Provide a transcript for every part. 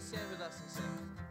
stand with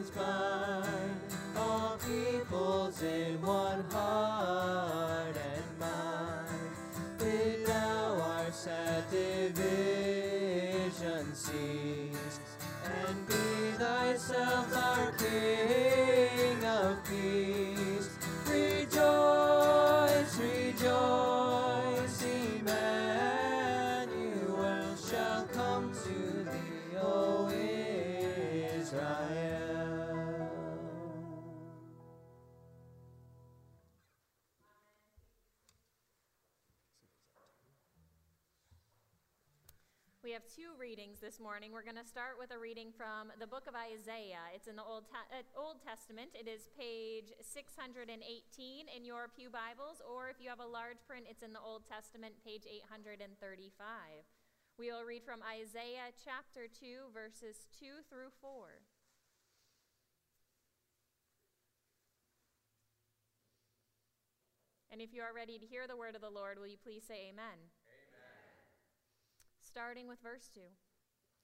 nations, bind this morning. We're going to start with a reading from the book of Isaiah. It's in the Old, Ta- uh, Old Testament. It is page 618 in your Pew Bibles, or if you have a large print, it's in the Old Testament, page 835. We will read from Isaiah chapter 2, verses 2 through 4. And if you are ready to hear the word of the Lord, will you please say amen? amen? starting with verse 2.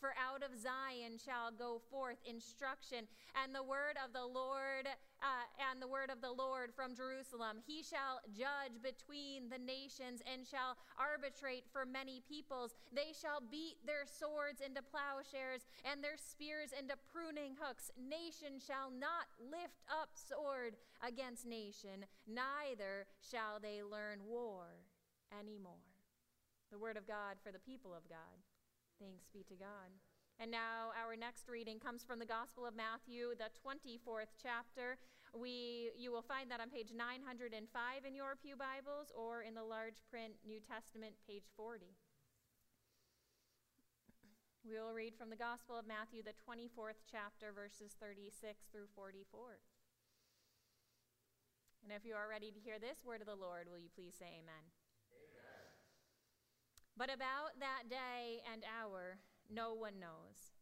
For out of Zion shall go forth instruction, and the word of the Lord, uh, and the word of the Lord from Jerusalem. He shall judge between the nations, and shall arbitrate for many peoples. They shall beat their swords into plowshares, and their spears into pruning hooks. Nation shall not lift up sword against nation, neither shall they learn war anymore. The word of God for the people of God. Thanks be to God. And now our next reading comes from the Gospel of Matthew, the 24th chapter. We you will find that on page 905 in your Pew Bibles or in the large print New Testament page 40. We will read from the Gospel of Matthew, the 24th chapter, verses 36 through 44. And if you are ready to hear this word of the Lord, will you please say amen? But about that day and hour, no one knows,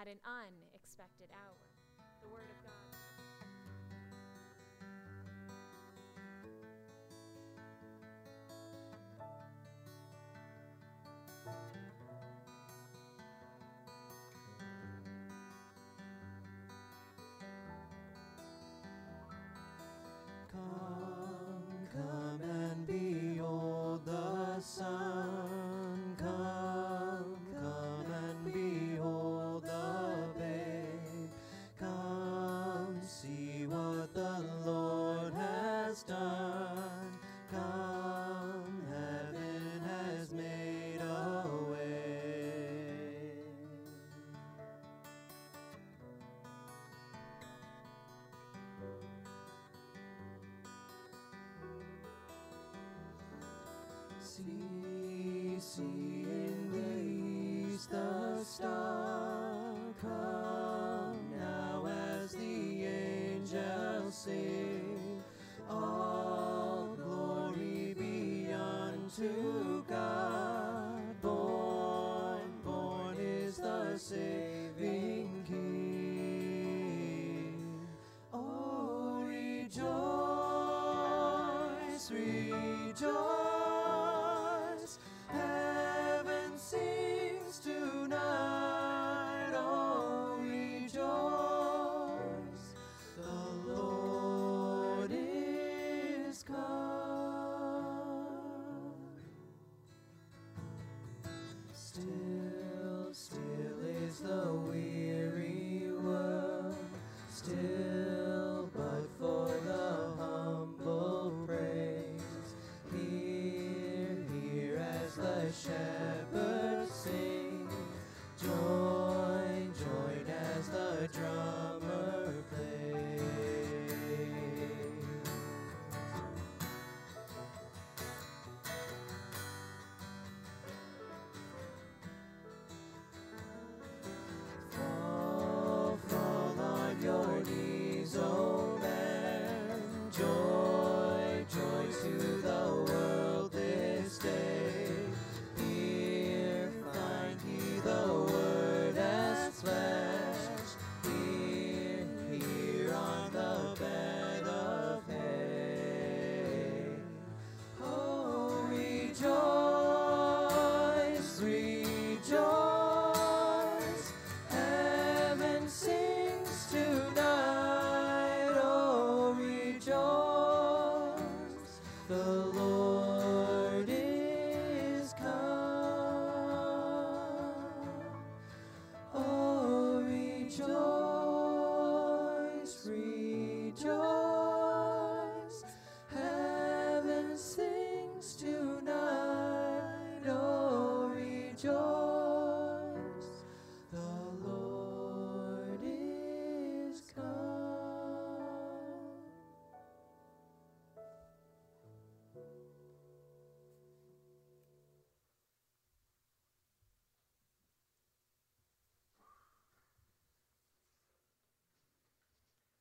at an unexpected hour. The Word of God. see, seeing these the star come now as the angels sing. All glory be unto God.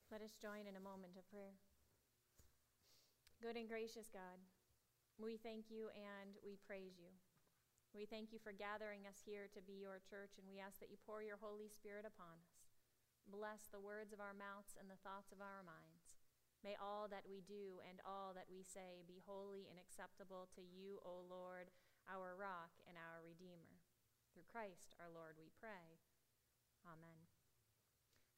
Let us join in a moment of prayer. Good and gracious God, we thank you and we praise you. We thank you for gathering us here to be your church, and we ask that you pour your Holy Spirit upon us. Bless the words of our mouths and the thoughts of our minds. May all that we do and all that we say be holy and acceptable to you, O Lord, our rock and our Redeemer. Through Christ our Lord, we pray. Amen.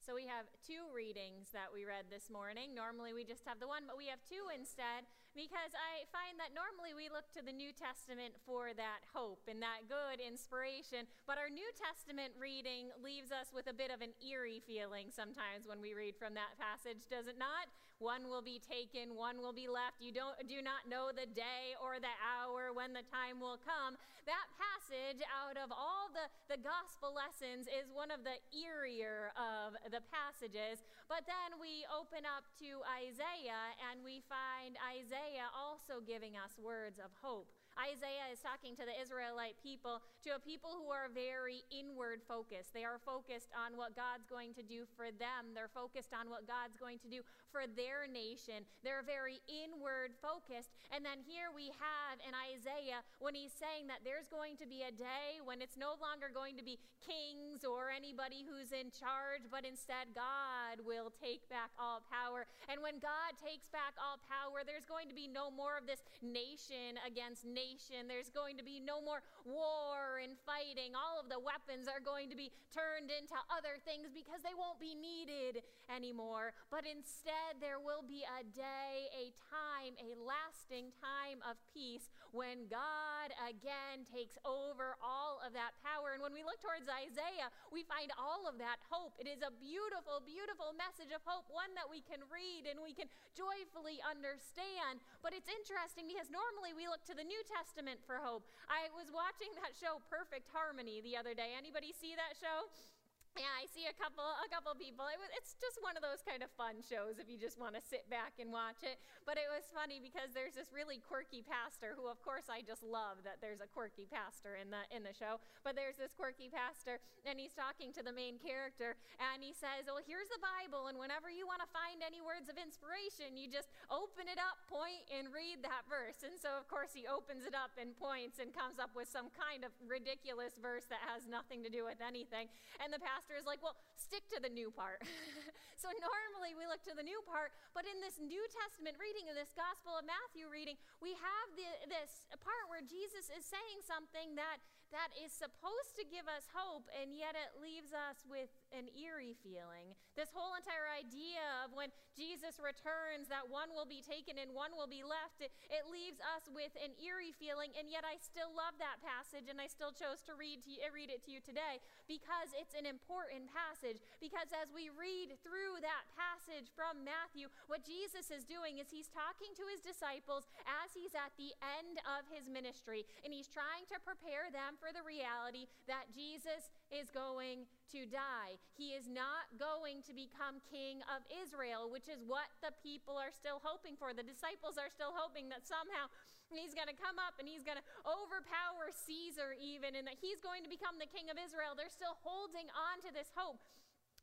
So we have two readings that we read this morning. Normally we just have the one, but we have two instead because I find that normally we look to the New Testament for that hope and that good inspiration, but our New Testament reading leaves us with a bit of an eerie feeling sometimes when we read from that passage, does it not? One will be taken, one will be left. You don't do not know the day or the hour when the time will come. That passage out of all the, the gospel lessons is one of the eerier of the passages. But then we open up to Isaiah and we find Isaiah also giving us words of hope. Isaiah is talking to the Israelite people, to a people who are very inward focused. They are focused on what God's going to do for them, they're focused on what God's going to do for their nation. They're very inward focused. And then here we have in Isaiah when he's saying that there's going to be a day when it's no longer going to be kings or anybody who's in charge, but instead God will take back all power. And when God takes back all power, there's going to be no more of this nation against nation. There's going to be no more war and fighting. All of the weapons are going to be turned into other things because they won't be needed anymore. But instead, there will be a day, a time, a lasting time of peace when God again takes over all of that power. And when we look towards Isaiah, we find all of that hope. It is a beautiful, beautiful message of hope, one that we can read and we can joyfully understand. But it's interesting because normally we look to the New Testament for hope. I was watching that show Perfect Harmony the other day. Anybody see that show? Yeah, I see a couple a couple people. It was, it's just one of those kind of fun shows if you just want to sit back and watch it. But it was funny because there's this really quirky pastor who, of course, I just love that there's a quirky pastor in the in the show. But there's this quirky pastor, and he's talking to the main character, and he says, "Well, here's the Bible, and whenever you want to find any words of inspiration, you just open it up, point, and read that verse." And so, of course, he opens it up and points and comes up with some kind of ridiculous verse that has nothing to do with anything. And the pastor pastor is like, well, stick to the new part. so normally we look to the new part, but in this New Testament reading, in this Gospel of Matthew reading, we have the, this part where Jesus is saying something that that is supposed to give us hope, and yet it leaves us with an eerie feeling. This whole entire idea of when Jesus returns, that one will be taken and one will be left, it, it leaves us with an eerie feeling, and yet I still love that passage, and I still chose to read, to read it to you today because it's an important passage. Because as we read through that passage from Matthew, what Jesus is doing is he's talking to his disciples as he's at the end of his ministry, and he's trying to prepare them for the reality that Jesus is going to die. He is not going to become king of Israel, which is what the people are still hoping for. The disciples are still hoping that somehow he's going to come up and he's going to overpower Caesar, even, and that he's going to become the king of Israel. They're still holding on to this hope.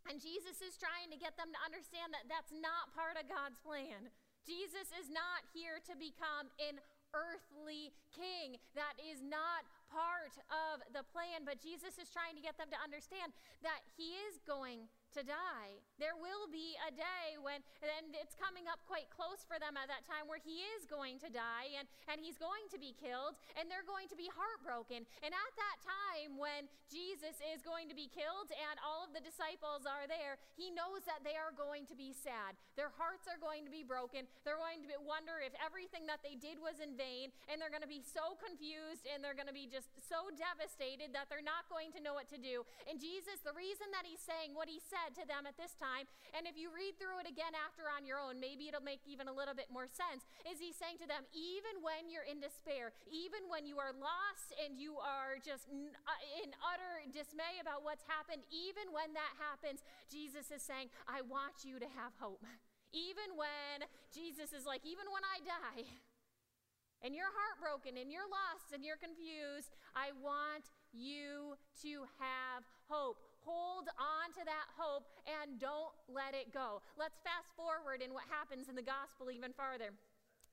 And Jesus is trying to get them to understand that that's not part of God's plan. Jesus is not here to become an earthly king. That is not part of the plan, but Jesus is trying to get them to understand that he is going to die. There will be a day when, and it's coming up quite close for them at that time, where he is going to die and, and he's going to be killed and they're going to be heartbroken. And at that time, when Jesus is going to be killed and all of the disciples are there, he knows that they are going to be sad. Their hearts are going to be broken. They're going to wonder if everything that they did was in vain, and they're going to be so confused and they're going to be just so devastated that they're not going to know what to do. And Jesus, the reason that he's saying what he said, said to them at this time, and if you read through it again after on your own, maybe it'll make even a little bit more sense, is he saying to them, even when you're in despair, even when you are lost and you are just uh, in utter dismay about what's happened, even when that happens, Jesus is saying, I want you to have hope. Even when Jesus is like, even when I die, and you're heartbroken and you're lost and you're confused, I want you to have hope. Hold on to that hope and don't let it go. Let's fast forward in what happens in the gospel even farther.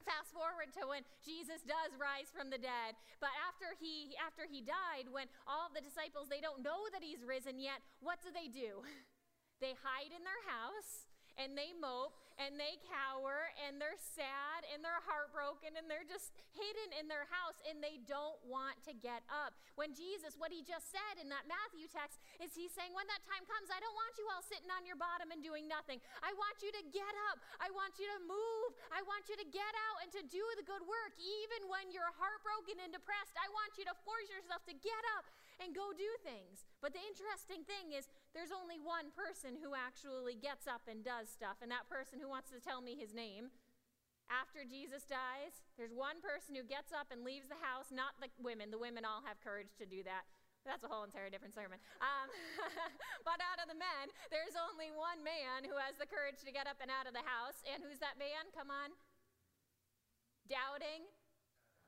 Fast forward to when jesus does rise from the dead. But after he after he died when all the disciples they don't know that he's risen yet what do they do? They hide in their house and they mope and they cower and they're sad and they're heartbroken and they're just hidden in their house and they don't want to get up. When Jesus, what he just said in that Matthew text is he's saying, when that time comes, I don't want you all sitting on your bottom and doing nothing. I want you to get up. I want you to move. I want you to get out and to do the good work. Even when you're heartbroken and depressed, I want you to force yourself to get up and go do things. But the interesting thing is, there's only one person who actually gets up and does stuff, and that person who wants to tell me his name. After Jesus dies, there's one person who gets up and leaves the house, not the women. The women all have courage to do that. That's a whole entire different sermon. Um, but out of the men, there's only one man who has the courage to get up and out of the house. And who's that man? Come on. Doubting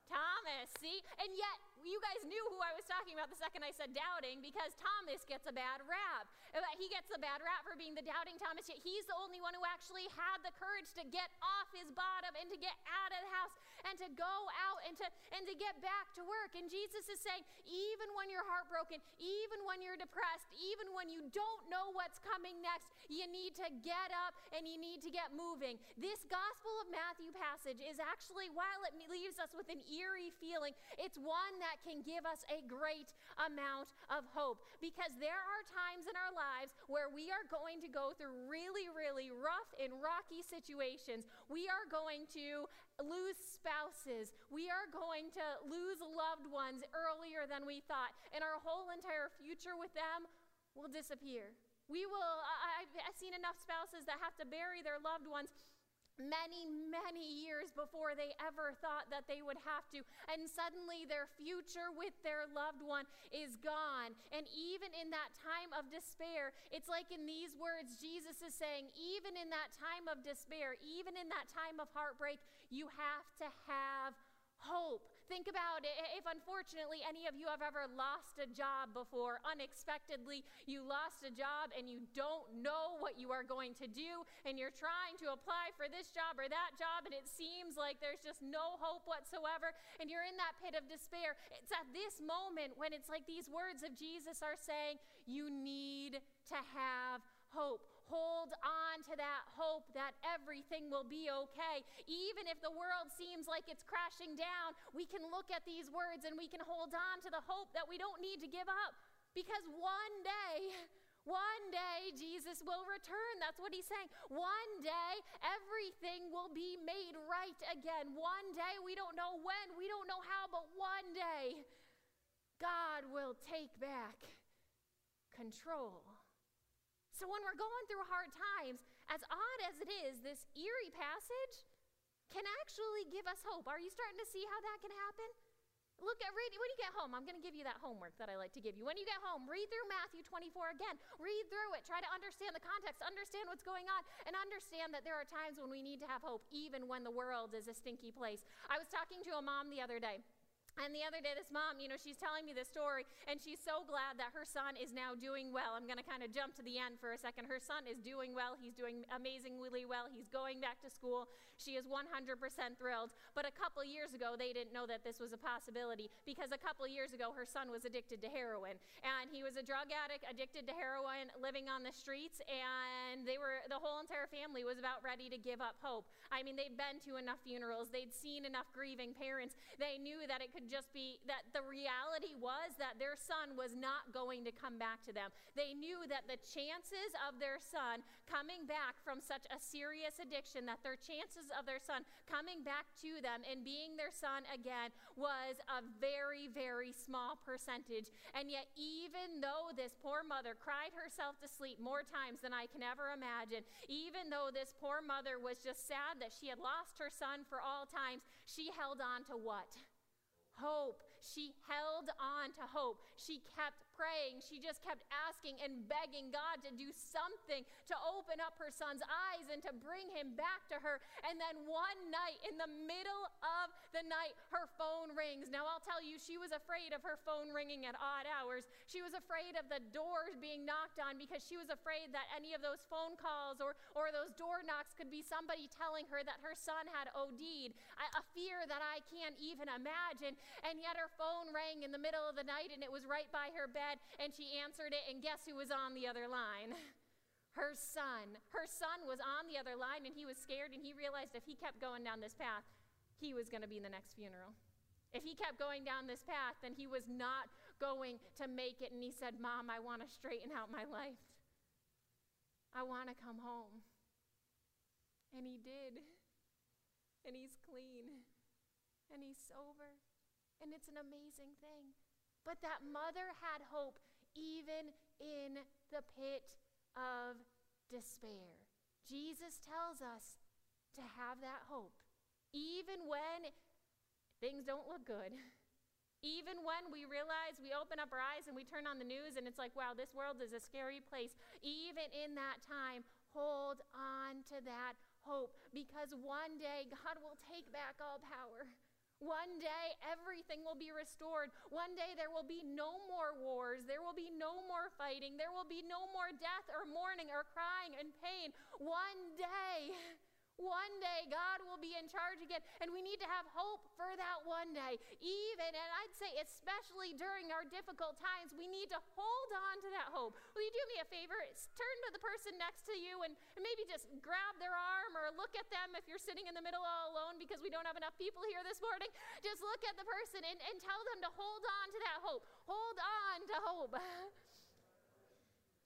Thomas, see? And yet, you guys knew who I was talking about the second I said doubting because Thomas gets a bad rap. Uh, he gets a bad rap for being the doubting Thomas, yet he's the only one who actually had the courage to get off his bottom and to get out of the house and to go out and to and to get back to work. And Jesus is saying, even when you're heartbroken, even when you're depressed, even when you don't know what's coming next, you need to get up and you need to get moving. This Gospel of Matthew passage is actually, while it leaves us with an eerie feeling, it's one that can give us a great amount of hope because there are times in our lives where we are going to go through really, really rough and rocky situations. We are going to lose spouses. We are going to lose loved ones earlier than we thought, and our whole entire future with them will disappear. We will, I've seen enough spouses that have to bury their loved ones many, many years before they ever thought that they would have to. And suddenly their future with their loved one is gone. And even in that time of despair, it's like in these words, Jesus is saying, even in that time of despair, even in that time of heartbreak, you have to have hope. Think about it. If unfortunately any of you have ever lost a job before, unexpectedly, you lost a job and you don't know what you are going to do, and you're trying to apply for this job or that job, and it seems like there's just no hope whatsoever, and you're in that pit of despair. It's at this moment when it's like these words of Jesus are saying, You need to have hope hold on to that hope that everything will be okay. Even if the world seems like it's crashing down, we can look at these words and we can hold on to the hope that we don't need to give up. Because one day, one day Jesus will return. That's what he's saying. One day everything will be made right again. One day, we don't know when, we don't know how, but one day God will take back control. So when we're going through hard times, as odd as it is, this eerie passage can actually give us hope. Are you starting to see how that can happen? Look at read when you get home. I'm going to give you that homework that I like to give you. When you get home, read through Matthew 24 again. Read through it. Try to understand the context, understand what's going on, and understand that there are times when we need to have hope, even when the world is a stinky place. I was talking to a mom the other day. And the other day, this mom, you know, she's telling me this story, and she's so glad that her son is now doing well. I'm going to kind of jump to the end for a second. Her son is doing well. He's doing amazingly well. He's going back to school. She is 100% thrilled. But a couple years ago, they didn't know that this was a possibility because a couple years ago, her son was addicted to heroin. And he was a drug addict, addicted to heroin, living on the streets, and they were, the whole entire family was about ready to give up hope. I mean, they'd been to enough funerals, they'd seen enough grieving parents. They knew that it could just be that the reality was that their son was not going to come back to them. They knew that the chances of their son coming back from such a serious addiction, that their chances of their son coming back to them and being their son again was a very, very small percentage. And yet, even though this poor mother cried herself to sleep more times than I can ever imagine, even though this poor mother was just sad that she had lost her son for all times, she held on to what? Hope. She held on to hope. She kept praying. She just kept asking and begging God to do something to open up her son's eyes and to bring him back to her. And then one night, in the middle of the night, her phone rings. Now, I'll tell you, she was afraid of her phone ringing at odd hours. She was afraid of the doors being knocked on because she was afraid that any of those phone calls or, or those door knocks could be somebody telling her that her son had OD'd. A fear that I can't even imagine. And yet, her phone rang in the middle of the night and it was right by her bed bed and she answered it, and guess who was on the other line? Her son. Her son was on the other line, and he was scared, and he realized if he kept going down this path, he was going to be in the next funeral. If he kept going down this path, then he was not going to make it. And he said, Mom, I want to straighten out my life. I want to come home. And he did. And he's clean. And he's sober. And it's an amazing thing. But that mother had hope even in the pit of despair. Jesus tells us to have that hope, even when things don't look good. Even when we realize we open up our eyes and we turn on the news and it's like, wow, this world is a scary place. Even in that time, hold on to that hope because one day God will take back all power. One day, everything will be restored. One day, there will be no more wars. There will be no more fighting. There will be no more death or mourning or crying and pain. One day, one day God will be in charge again, and we need to have hope for that one day. Even, and I'd say especially during our difficult times, we need to hold on to that hope. Will you do me a favor? Turn to the person next to you and maybe just grab their arm or look at them if you're sitting in the middle all alone because we don't have enough people here this morning. Just look at the person and, and tell them to hold on to that hope. Hold on to hope.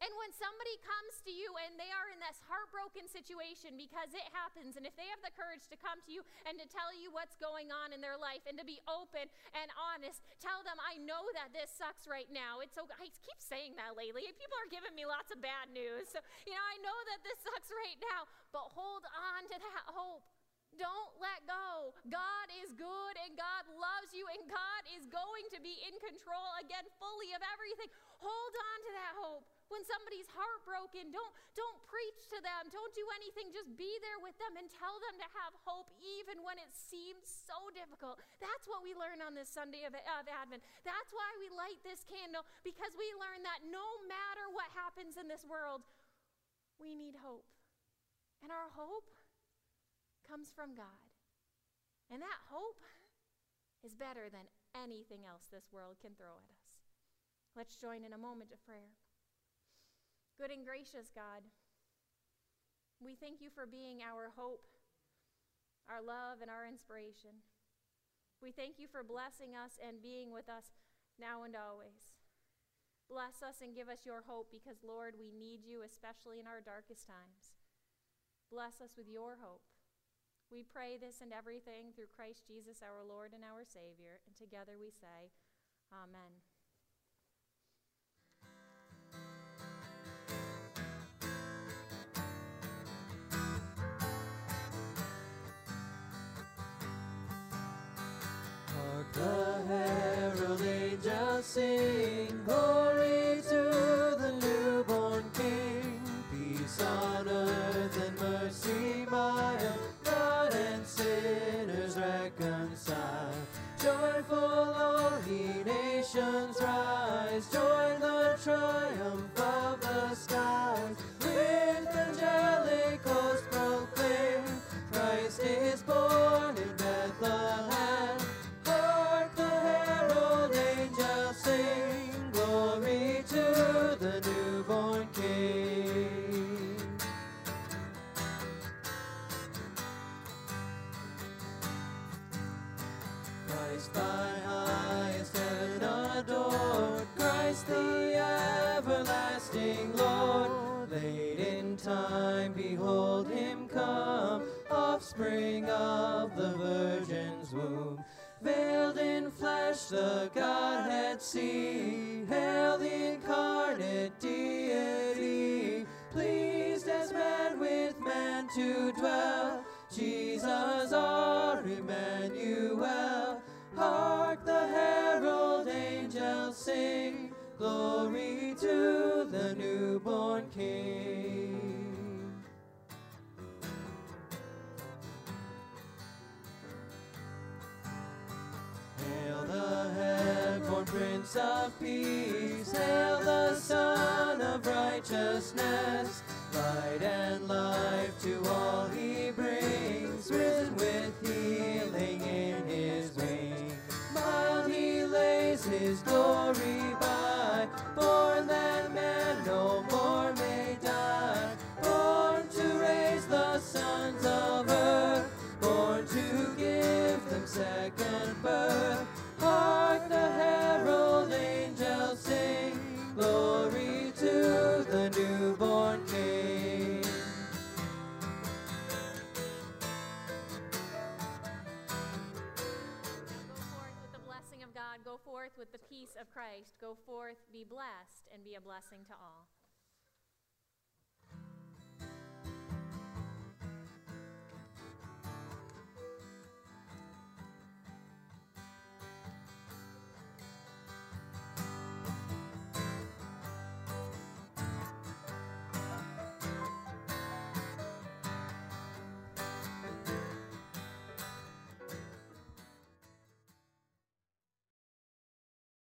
And when somebody comes to you and they are in this heartbroken situation because it happens, and if they have the courage to come to you and to tell you what's going on in their life and to be open and honest, tell them, I know that this sucks right now. It's so, I keep saying that lately. People are giving me lots of bad news. So, you know, I know that this sucks right now, but hold on to that hope. Don't let go. God is good and God loves you and God is going to be in control again fully of everything. Hold on to that hope. When somebody's heartbroken, don't don't preach to them. Don't do anything. Just be there with them and tell them to have hope even when it seems so difficult. That's what we learn on this Sunday of, of Advent. That's why we light this candle because we learn that no matter what happens in this world, we need hope. And our hope comes from God. And that hope is better than anything else this world can throw at us. Let's join in a moment of prayer. Good and gracious God, we thank you for being our hope, our love, and our inspiration. We thank you for blessing us and being with us now and always. Bless us and give us your hope because, Lord, we need you, especially in our darkest times. Bless us with your hope. We pray this and everything through Christ Jesus, our Lord and our Savior. And together we say, Amen. Sing, glory flesh, the Godhead see, hail the incarnate deity, pleased as man with man to dwell. Jesus our Emmanuel, hark the herald angels sing, glory to the newborn King. The head-born Prince of Peace, hail the Sun of Righteousness, light and life to all he brings, risen with healing in his wings. Mild he lays his glory Christ. Go forth, be blessed, and be a blessing to all.